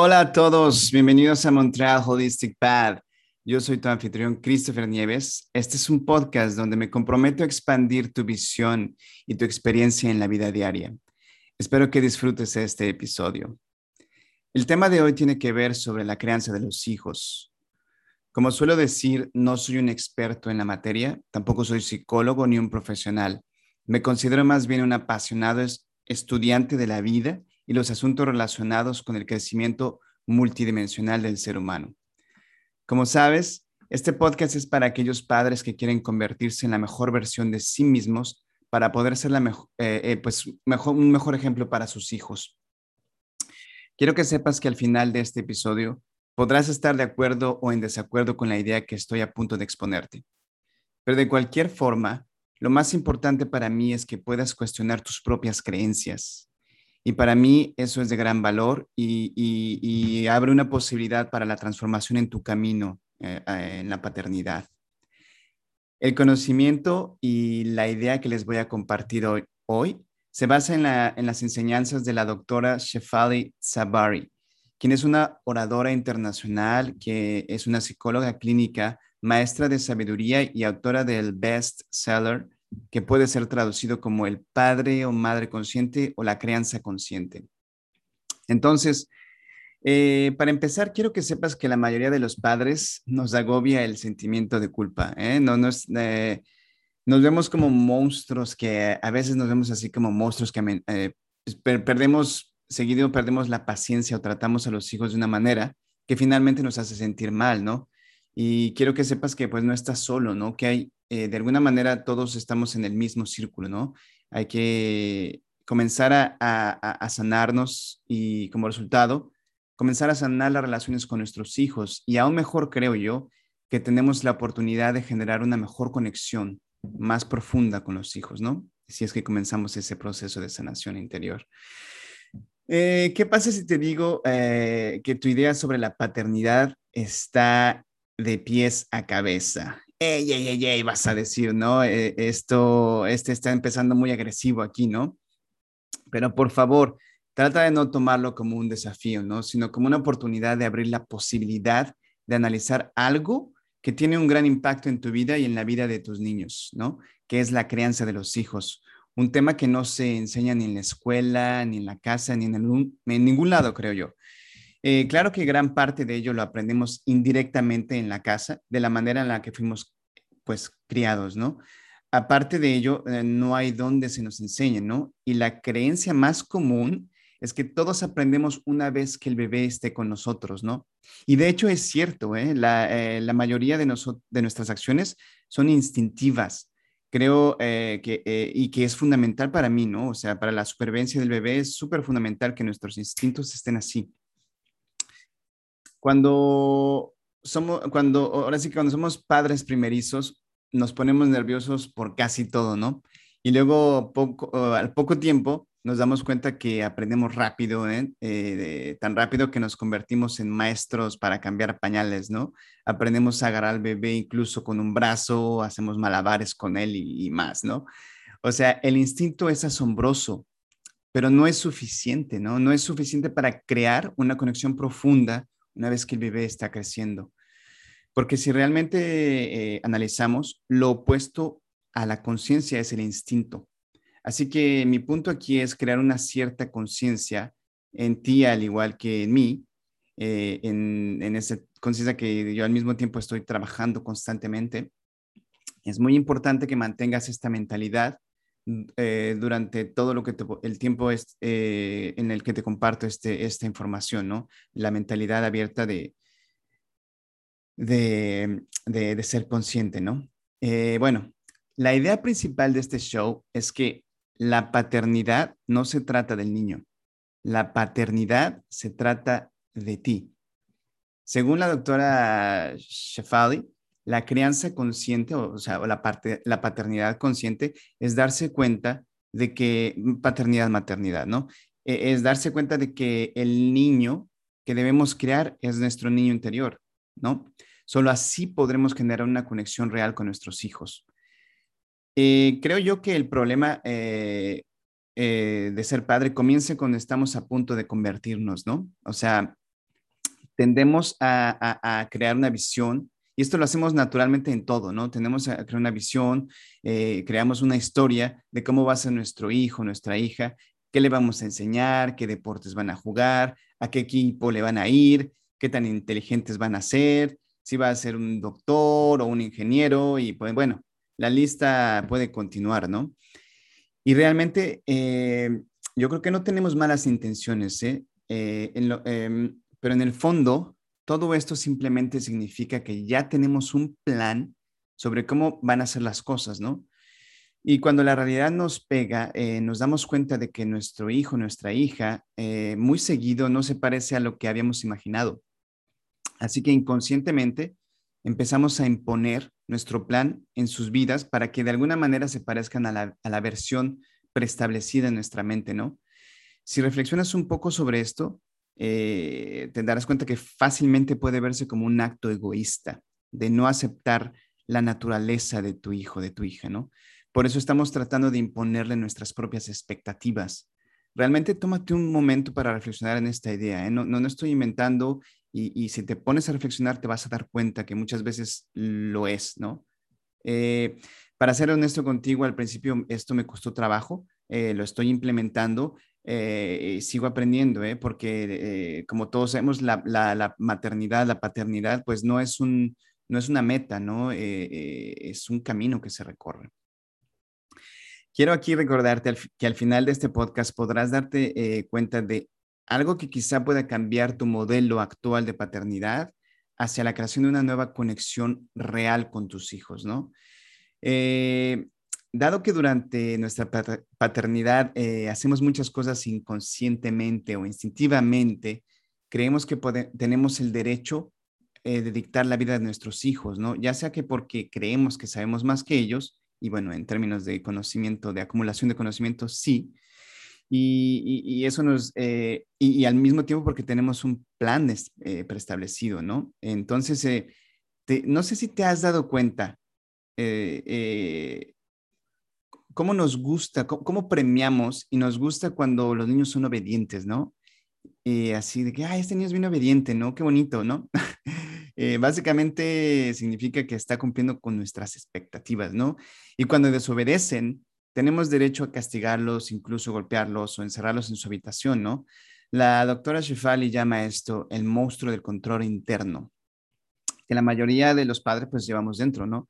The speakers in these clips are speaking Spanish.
Hola a todos, bienvenidos a Montreal Holistic Path. Yo soy tu anfitrión Christopher Nieves. Este es un podcast donde me comprometo a expandir tu visión y tu experiencia en la vida diaria. Espero que disfrutes este episodio. El tema de hoy tiene que ver sobre la crianza de los hijos. Como suelo decir, no soy un experto en la materia, tampoco soy psicólogo ni un profesional. Me considero más bien un apasionado estudiante de la vida y los asuntos relacionados con el crecimiento multidimensional del ser humano. Como sabes, este podcast es para aquellos padres que quieren convertirse en la mejor versión de sí mismos para poder ser la eh, eh, pues mejor, un mejor ejemplo para sus hijos. Quiero que sepas que al final de este episodio podrás estar de acuerdo o en desacuerdo con la idea que estoy a punto de exponerte. Pero de cualquier forma, lo más importante para mí es que puedas cuestionar tus propias creencias, y para mí eso es de gran valor y, abre una posibilidad para la transformación en tu camino eh, en la paternidad. El conocimiento y la idea que les voy a compartir hoy, se basa en, las enseñanzas de la doctora Shefali Sabari, quien es una oradora internacional, que es una psicóloga clínica, maestra de sabiduría y autora del best seller que puede ser traducido como el padre o madre consciente o la crianza consciente. Entonces, eh, para empezar, quiero que sepas que la mayoría de los padres nos agobia el sentimiento de culpa. ¿eh? No, nos, eh, nos vemos como monstruos que a veces nos vemos así como monstruos que pues, perdemos, seguido perdemos la paciencia o tratamos a los hijos de una manera que finalmente nos hace sentir mal, ¿no? Y quiero que sepas que pues no estás solo, ¿no? Que hay eh, de alguna manera todos estamos en el mismo círculo, ¿no? Hay que comenzar a, sanarnos y como resultado, comenzar a sanar las relaciones con nuestros hijos. Y aún mejor creo yo que tenemos la oportunidad de generar una mejor conexión más profunda con los hijos, ¿no? Si es que comenzamos ese proceso de sanación interior. Eh, ¿Qué pasa si te digo eh, que tu idea sobre la paternidad está de pies a cabeza? Ey, ey, ey, ey, vas a decir, ¿no? Eh, esto, este está empezando muy agresivo aquí, ¿no? Pero por favor, trata de no tomarlo como un desafío, ¿no? Sino como una oportunidad de abrir la posibilidad de analizar algo que tiene un gran impacto en tu vida y en la vida de tus niños, ¿no? Que es la crianza de los hijos. Un tema que no se enseña ni en la escuela, ni en la casa, ni en, en ningún lado, creo yo. Eh, claro que gran parte de ello lo aprendemos indirectamente en la casa, de la manera en la que fuimos pues criados, ¿no? Aparte de ello, eh, no hay donde se nos enseñe, ¿no? Y la creencia más común es que todos aprendemos una vez que el bebé esté con nosotros, ¿no? Y de hecho es cierto, ¿eh? La, mayoría de, de nuestras acciones son instintivas. Creo que, y que es fundamental para mí, ¿no? O sea, para la supervivencia del bebé es súper fundamental que nuestros instintos estén así. Cuando somos, cuando, ahora sí que cuando somos padres primerizos, nos ponemos nerviosos por casi todo, ¿no? Y luego, poco, al poco tiempo, nos damos cuenta que aprendemos rápido, ¿eh? Eh, tan rápido que nos convertimos en maestros para cambiar pañales, ¿no? Aprendemos a agarrar al bebé incluso con un brazo, hacemos malabares con él y, y más, ¿no? O sea, el instinto es asombroso, pero no es suficiente, ¿no? No es suficiente para crear una conexión profunda una vez que el bebé está creciendo. Porque si realmente eh, analizamos, lo opuesto a la conciencia es el instinto. Así que mi punto aquí es crear una cierta conciencia en ti, al igual que en mí, eh, en, en esa conciencia que yo al mismo tiempo estoy trabajando constantemente. Es muy importante que mantengas esta mentalidad eh, durante todo lo que el tiempo es, eh, en el que te comparto este, esta información, ¿no? La mentalidad abierta de, de, de, ser consciente, ¿no? Eh, bueno, la idea principal de este show es que la paternidad no se trata del niño, la paternidad se trata de ti. Según la doctora Shefali, la crianza consciente, o, sea, la, parte, la paternidad consciente, es darse cuenta de que, mm, paternidad, maternidad, ¿no? E, es darse cuenta de que el niño que debemos crear es nuestro niño interior, ¿no? Solo así podremos generar una conexión real con nuestros hijos. Eh, creo yo que el problema eh, eh, de ser padre comienza cuando estamos a punto de convertirnos, ¿no? O sea, tendemos a, crear una visión y esto lo hacemos naturalmente en todo, ¿no? Tenemos crear una visión, eh, creamos una historia de cómo va a ser nuestro hijo, nuestra hija, qué le vamos a enseñar, qué deportes van a jugar, a qué equipo le van a ir, qué tan inteligentes van a ser, si va a ser un doctor o un ingeniero y pues bueno, la lista puede continuar, ¿no? Y realmente eh, yo creo que no tenemos malas intenciones, ¿eh? eh em, pero en el fondo, todo esto simplemente significa que ya tenemos un plan sobre cómo van a ser las cosas, ¿no? Y cuando la realidad nos pega, eh, nos damos cuenta de que nuestro hijo, nuestra hija, muy seguido no se parece a lo que habíamos imaginado. Así que inconscientemente empezamos a imponer nuestro plan en sus vidas para que de alguna manera se parezcan a la, versión preestablecida en nuestra mente, ¿no? Si reflexionas un poco sobre esto, eh, te darás cuenta que fácilmente puede verse como un acto egoísta de no aceptar la naturaleza de tu hijo, de tu hija, ¿no? Por eso estamos tratando de imponerle nuestras propias expectativas. Realmente tómate un momento para reflexionar en esta idea. ¿eh? No, no, no estoy inventando y, si te pones a reflexionar, te vas a dar cuenta que muchas veces lo es, ¿no? Eh, para ser honesto contigo, al principio esto me costó trabajo, eh, lo estoy implementando, eh, sigo aprendiendo, ¿eh? porque como todos sabemos, la, maternidad, la paternidad, pues no es, un, no es una meta, ¿no? es un camino que se recorre. Quiero aquí recordarte que al final de este podcast podrás darte cuenta de algo que quizá pueda cambiar tu modelo actual de paternidad hacia la creación de una nueva conexión real con tus hijos, ¿no? Eh, dado que durante nuestra paternidad eh, hacemos muchas cosas inconscientemente o instintivamente, creemos que tenemos el derecho eh, de dictar la vida de nuestros hijos, ¿no? Ya sea que porque creemos que sabemos más que ellos, y bueno, en términos de conocimiento, de acumulación de conocimiento, sí, y, eso nos, eh, y, al mismo tiempo porque tenemos un plan eh, preestablecido, ¿no? Entonces, eh, no sé si te has dado cuenta cómo nos gusta, cómo, premiamos y nos gusta cuando los niños son obedientes, ¿no? Y así de que, ay, este niño es bien obediente, ¿no? Qué bonito, ¿no? básicamente significa que está cumpliendo con nuestras expectativas, ¿no? Y cuando desobedecen, tenemos derecho a castigarlos, incluso golpearlos o encerrarlos en su habitación, ¿no? La doctora Shefali llama esto el monstruo del control interno, que la mayoría de los padres pues llevamos dentro, ¿no?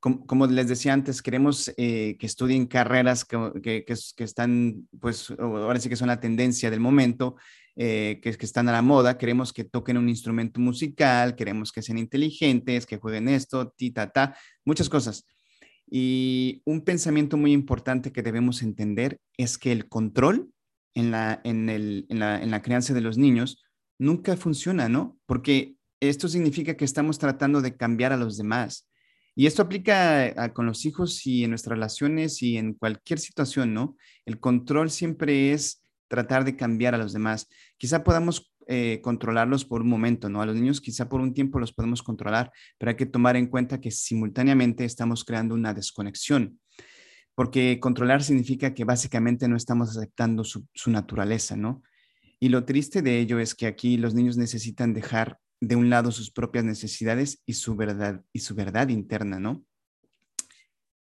Como, les decía antes, queremos eh, que estudien carreras que, están, pues ahora sí que son la tendencia del momento, eh, que, están a la moda, queremos que toquen un instrumento musical, queremos que sean inteligentes, que jueguen esto, ti, ta, ta, muchas cosas. Y un pensamiento muy importante que debemos entender es que el control en la, en, el, en la crianza de los niños nunca funciona, ¿no? Porque esto significa que estamos tratando de cambiar a los demás. Y esto aplica con los hijos y en nuestras relaciones y en cualquier situación, ¿no? El control siempre es tratar de cambiar a los demás. Quizá podamos eh, controlarlos por un momento, ¿no? A los niños quizá por un tiempo los podemos controlar, pero hay que tomar en cuenta que simultáneamente estamos creando una desconexión, porque controlar significa que básicamente no estamos aceptando su, naturaleza, ¿no? Y lo triste de ello es que aquí los niños necesitan dejar de un lado sus propias necesidades y su verdad, y su verdad interna, ¿no?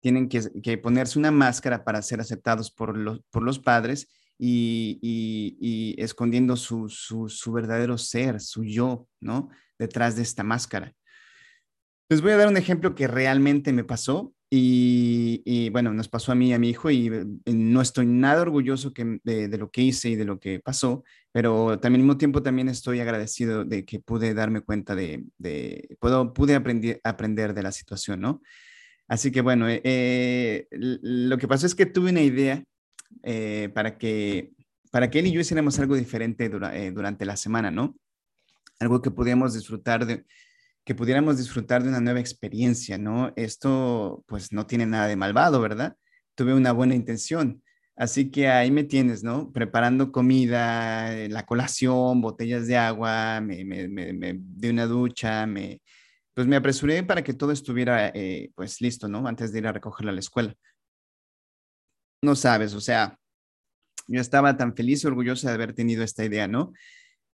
Tienen que, ponerse una máscara para ser aceptados por los, por los padres y, escondiendo su, verdadero ser, su yo, ¿no? Detrás de esta máscara. Les voy a dar un ejemplo que realmente me pasó y, bueno, nos pasó a mí y a mi hijo y eh, no estoy nada orgulloso de, lo que hice y de lo que pasó, pero también al mismo tiempo también estoy agradecido de que pude darme cuenta de, puedo, pude aprender, aprender de la situación, ¿no? Así que bueno, eh, eh, lo que pasó es que tuve una idea para, que, para que él y yo hiciéramos algo diferente eh, durante la semana, ¿no? Algo que pudiéramos disfrutar de, que pudiéramos disfrutar de una nueva experiencia, ¿no? Esto pues no tiene nada de malvado, ¿verdad? Tuve una buena intención. Así que ahí me tienes, ¿no? Preparando comida, eh, la colación, botellas de agua, me, me, me, di una ducha, me, pues me apresuré para que todo estuviera pues listo, ¿no? Antes de ir a recogerla a la escuela no sabes, o sea, yo estaba tan feliz y orgullosa de haber tenido esta idea, ¿no?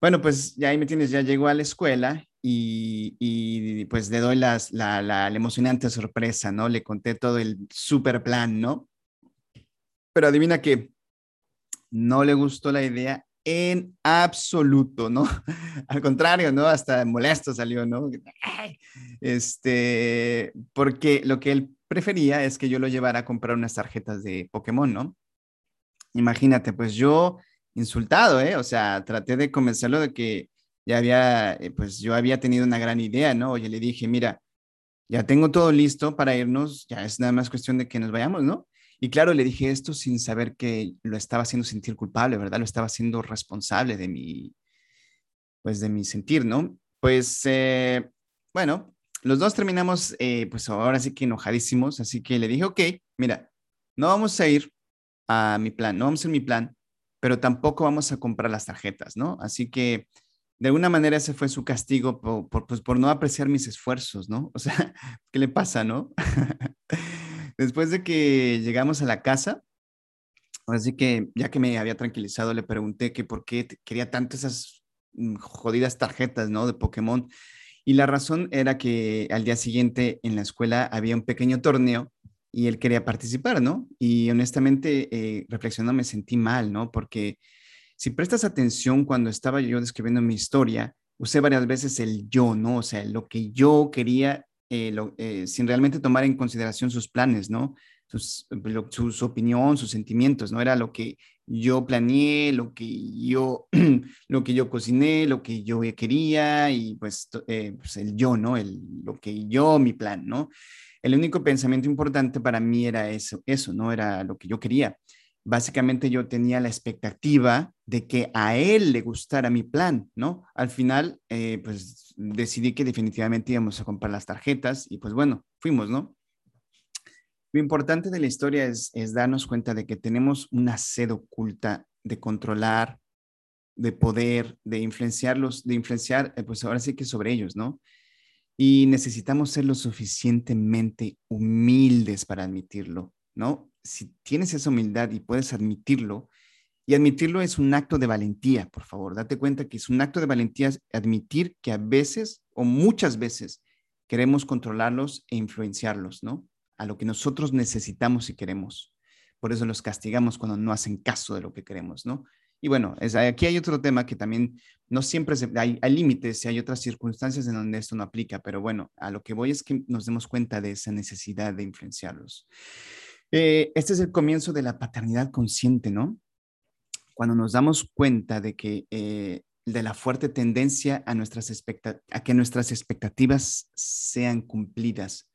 Bueno, pues ya ahí me tienes, ya llegó a la escuela y, pues le doy las, la, la, emocionante sorpresa, ¿no? Le conté todo el super plan, ¿no? Pero adivina que no le gustó la idea en absoluto, ¿no? Al contrario, ¿no? Hasta molesto salió, ¿no? Este, porque lo que él prefería es que yo lo llevara a comprar unas tarjetas de Pokémon, ¿no? Imagínate, pues yo insultado, ¿eh? O sea, traté de convencerlo de que ya había, eh, pues yo había tenido una gran idea, ¿no? Oye, le dije, mira, ya tengo todo listo para irnos, ya es nada más cuestión de que nos vayamos, ¿no? Y claro, le dije esto sin saber que lo estaba haciendo sentir culpable, ¿verdad? Lo estaba haciendo responsable de mi, pues de mi sentir, ¿no? Pues, eh, bueno, los dos terminamos, eh, pues ahora sí que enojadísimos, así que le dije, ok, mira, no vamos a ir a mi plan, no vamos a ir a mi plan, pero tampoco vamos a comprar las tarjetas, ¿no? Así que de alguna manera ese fue su castigo por, pues, por no apreciar mis esfuerzos, ¿no? O sea, ¿qué le pasa, no? Después de que llegamos a la casa, así que ya que me había tranquilizado, le pregunté que por qué quería tanto esas mm, jodidas tarjetas, ¿no? De Pokémon. Y la razón era que al día siguiente en la escuela había un pequeño torneo y él quería participar, ¿no? Y honestamente, eh, reflexionando, me sentí mal, ¿no? Porque si prestas atención cuando estaba yo describiendo mi historia, usé varias veces el yo, ¿no? O sea, lo que yo quería, eh, eh, sin realmente tomar en consideración sus planes, ¿no? Sus, su opinión, sus sentimientos, ¿no? Era lo que yo planeé, lo que yo, lo que yo cociné, lo que yo quería y pues, pues el yo, ¿no? El, lo que yo, mi plan, ¿no? el único pensamiento importante para mí era eso, eso, no era lo que yo quería. Básicamente yo tenía la expectativa de que a él le gustara mi plan, ¿no? Al final, eh, pues decidí que definitivamente íbamos a comprar las tarjetas y pues bueno, fuimos, ¿no? Lo importante de la historia es, es darnos cuenta de que tenemos una sed oculta de controlar, de poder, de influenciarlos, de influenciar, eh, pues ahora sí que sobre ellos, ¿no? y necesitamos ser lo suficientemente humildes para admitirlo, ¿no? Si tienes esa humildad y puedes admitirlo, y admitirlo es un acto de valentía, por favor, date cuenta que es un acto de valentía admitir que a veces o muchas veces queremos controlarlos e influenciarlos, ¿no? A lo que nosotros necesitamos y queremos. Por eso los castigamos cuando no hacen caso de lo que queremos, ¿no? Y bueno, es, aquí hay otro tema que también no siempre hay, límites y hay otras circunstancias en donde esto no aplica, pero bueno, a lo que voy es que nos demos cuenta de esa necesidad de influenciarlos. Eh, este es el comienzo de la paternidad consciente, ¿no? Cuando nos damos cuenta de que eh, de la fuerte tendencia a, nuestras a que nuestras expectativas sean cumplidas.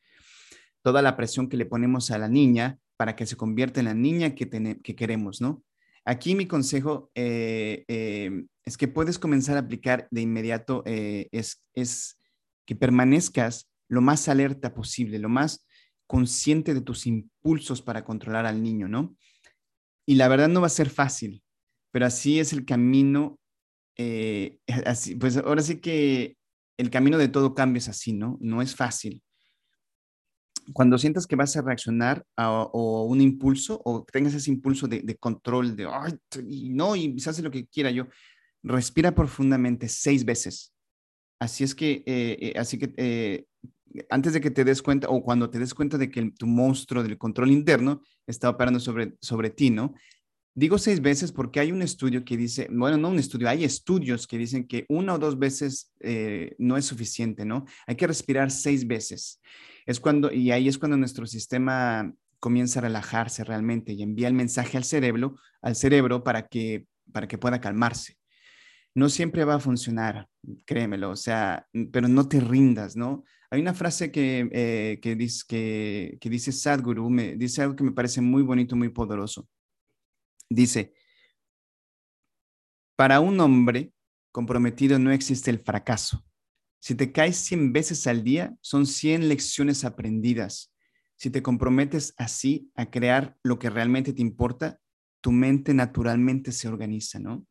Toda la presión que le ponemos a la niña para que se convierta en la niña que, que queremos, ¿no? Aquí mi consejo eh, es que puedes comenzar a aplicar de inmediato, es, es que permanezcas lo más alerta posible, lo más consciente de tus impulsos para controlar al niño, ¿no? Y la verdad no va a ser fácil, pero así es el camino, así, pues ahora sí que el camino de todo cambio es así, ¿no? No es fácil, cuando sientas que vas a reaccionar a, o un impulso o tengas ese impulso de, control, de, ay, no, y se hace lo que quiera yo, respira profundamente seis veces. Así es que, eh, eh, así que eh, antes de que te des cuenta o cuando te des cuenta de que tu monstruo del control interno está operando sobre, sobre ti, ¿no? Digo seis veces porque hay un estudio que dice, bueno, no un estudio, hay estudios que dicen que una o dos veces no es suficiente, ¿no? Hay que respirar seis veces. Es cuando, y ahí es cuando nuestro sistema comienza a relajarse realmente y envía el mensaje al cerebro, al cerebro para que, para que pueda calmarse. No siempre va a funcionar, créemelo, o sea, pero no te rindas, ¿no? Hay una frase que, eh, que, dice, que, que dice Sadhguru, me, dice algo que me parece muy bonito, muy poderoso. Dice, para un hombre comprometido no existe el fracaso, si te caes 100 veces al día, son 100 lecciones aprendidas. Si te comprometes así a crear lo que realmente te importa, tu mente naturalmente se organiza, ¿no?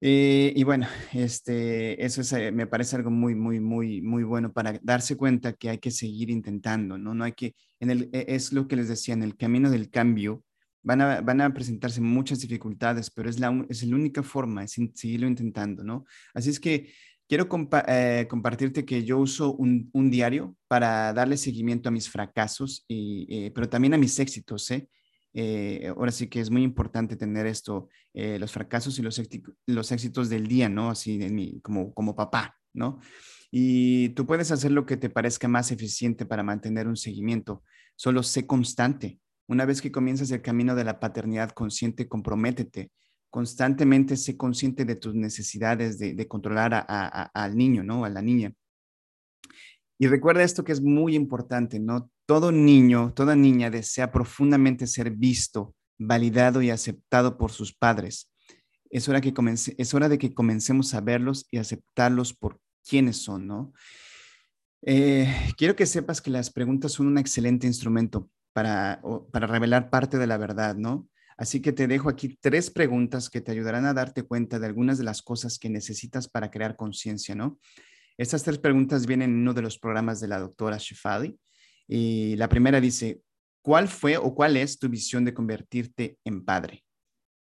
Eh, y bueno, este, eso eh, me parece algo muy, muy, muy, muy bueno para darse cuenta que hay que seguir intentando, ¿no? No hay que, en el, e, es lo que les decía, en el camino del cambio van a, van a presentarse muchas dificultades, pero es la, es la única forma, es seguirlo intentando, ¿no? Así es que quiero eh, compartirte que yo uso un, un, diario para darle seguimiento a mis fracasos, y, pero también a mis éxitos, ¿eh? ¿Eh? ahora sí que es muy importante tener esto, los fracasos y los, los éxitos del día, ¿no? Así de mí, como, como papá, ¿no? Y tú puedes hacer lo que te parezca más eficiente para mantener un seguimiento. Solo sé constante. Una vez que comienzas el camino de la paternidad consciente, comprométete. Constantemente sé consciente de tus necesidades de, controlar al niño, ¿no? A la niña. Y recuerda esto que es muy importante, ¿no? Todo niño, toda niña desea profundamente ser visto, validado y aceptado por sus padres. Es hora, que es hora de que comencemos a verlos y aceptarlos por quienes son, ¿no? Eh, quiero que sepas que las preguntas son un excelente instrumento para, para revelar parte de la verdad, ¿no? Así que te dejo aquí tres preguntas que te ayudarán a darte cuenta de algunas de las cosas que necesitas para crear conciencia, ¿no? Estas tres preguntas vienen en uno de los programas de la doctora Shefali. Y la primera dice, ¿cuál fue o cuál es tu visión de convertirte en padre?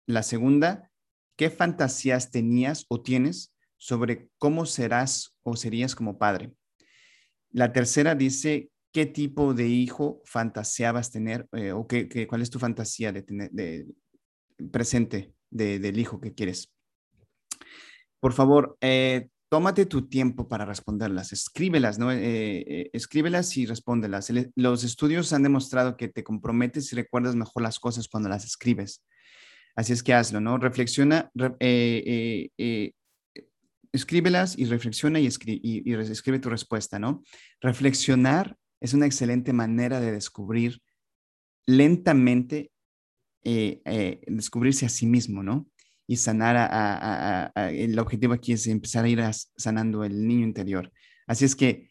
La segunda, ¿qué fantasías tenías o tienes sobre cómo serás o serías como padre? La tercera dice, qué tipo de hijo fantaseabas tener eh, o qué, cuál es tu fantasía de tener de, presente del hijo que quieres. Por favor, eh, tómate tu tiempo para responderlas, escríbelas, ¿no? Eh, escríbelas y respóndelas. Los estudios han demostrado que te comprometes y recuerdas mejor las cosas cuando las escribes. Así es que hazlo, ¿no? Reflexiona, escríbelas y reflexiona y, y, escribe tu respuesta, ¿no? Reflexionar es una excelente manera de descubrir lentamente, eh, eh, descubrirse a sí mismo, ¿no? Y sanar a, el objetivo aquí es empezar a ir sanando el niño interior. Así es que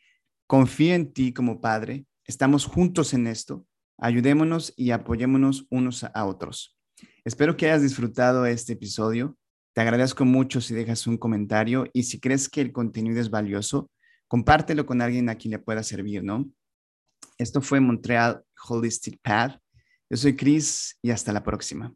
confía en ti como padre, estamos juntos en esto, ayudémonos y apoyémonos unos a otros. Espero que hayas disfrutado este episodio. Te agradezco mucho si dejas un comentario y si crees que el contenido es valioso, compártelo con alguien a quien le pueda servir, ¿no? Esto fue Montreal Holistic Path. Yo soy Chris y hasta la próxima.